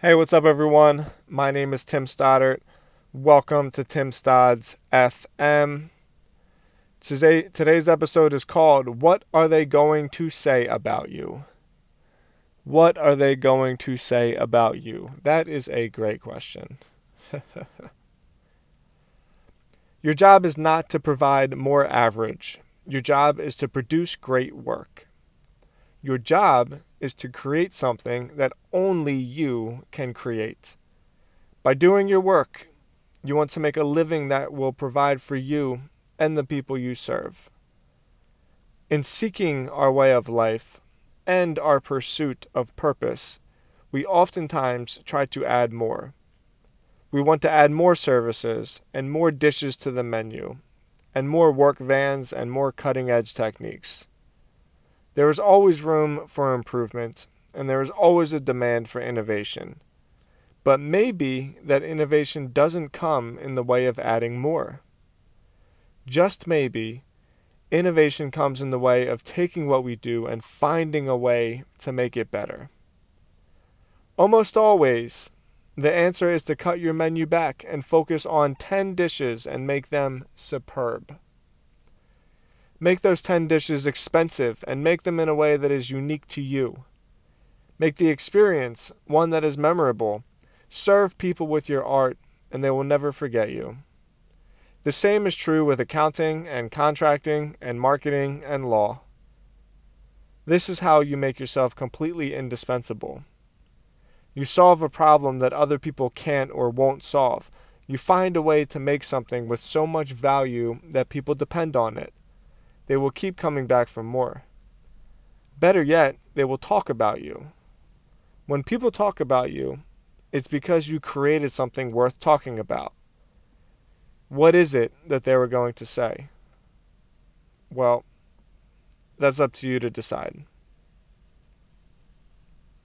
Hey, what's up, everyone? My name is Tim Stoddart. Welcome to Tim Stodds FM. Today, today's episode is called What Are They Going to Say About You? What are they going to say about you? That is a great question. Your job is not to provide more average. Your job is to produce great work. Your job is to create something that only you can create. By doing your work, you want to make a living that will provide for you and the people you serve. In seeking our way of life and our pursuit of purpose, we oftentimes try to add more. We want to add more services and more dishes to the menu, and more work vans and more cutting edge techniques. There is always room for improvement, and there is always a demand for innovation. But maybe that innovation doesn't come in the way of adding more. Just maybe, innovation comes in the way of taking what we do and finding a way to make it better. Almost always, the answer is to cut your menu back and focus on 10 dishes and make them superb. Make those 10 dishes expensive and make them in a way that is unique to you. Make the experience one that is memorable. Serve people with your art, and they will never forget you. The same is true with accounting and contracting and marketing and law. This is how you make yourself completely indispensable. You solve a problem that other people can't or won't solve. You find a way to make something with so much value that people depend on it they will keep coming back for more. Better yet, they will talk about you. When people talk about you, it's because you created something worth talking about. What is it that they were going to say? Well, that's up to you to decide.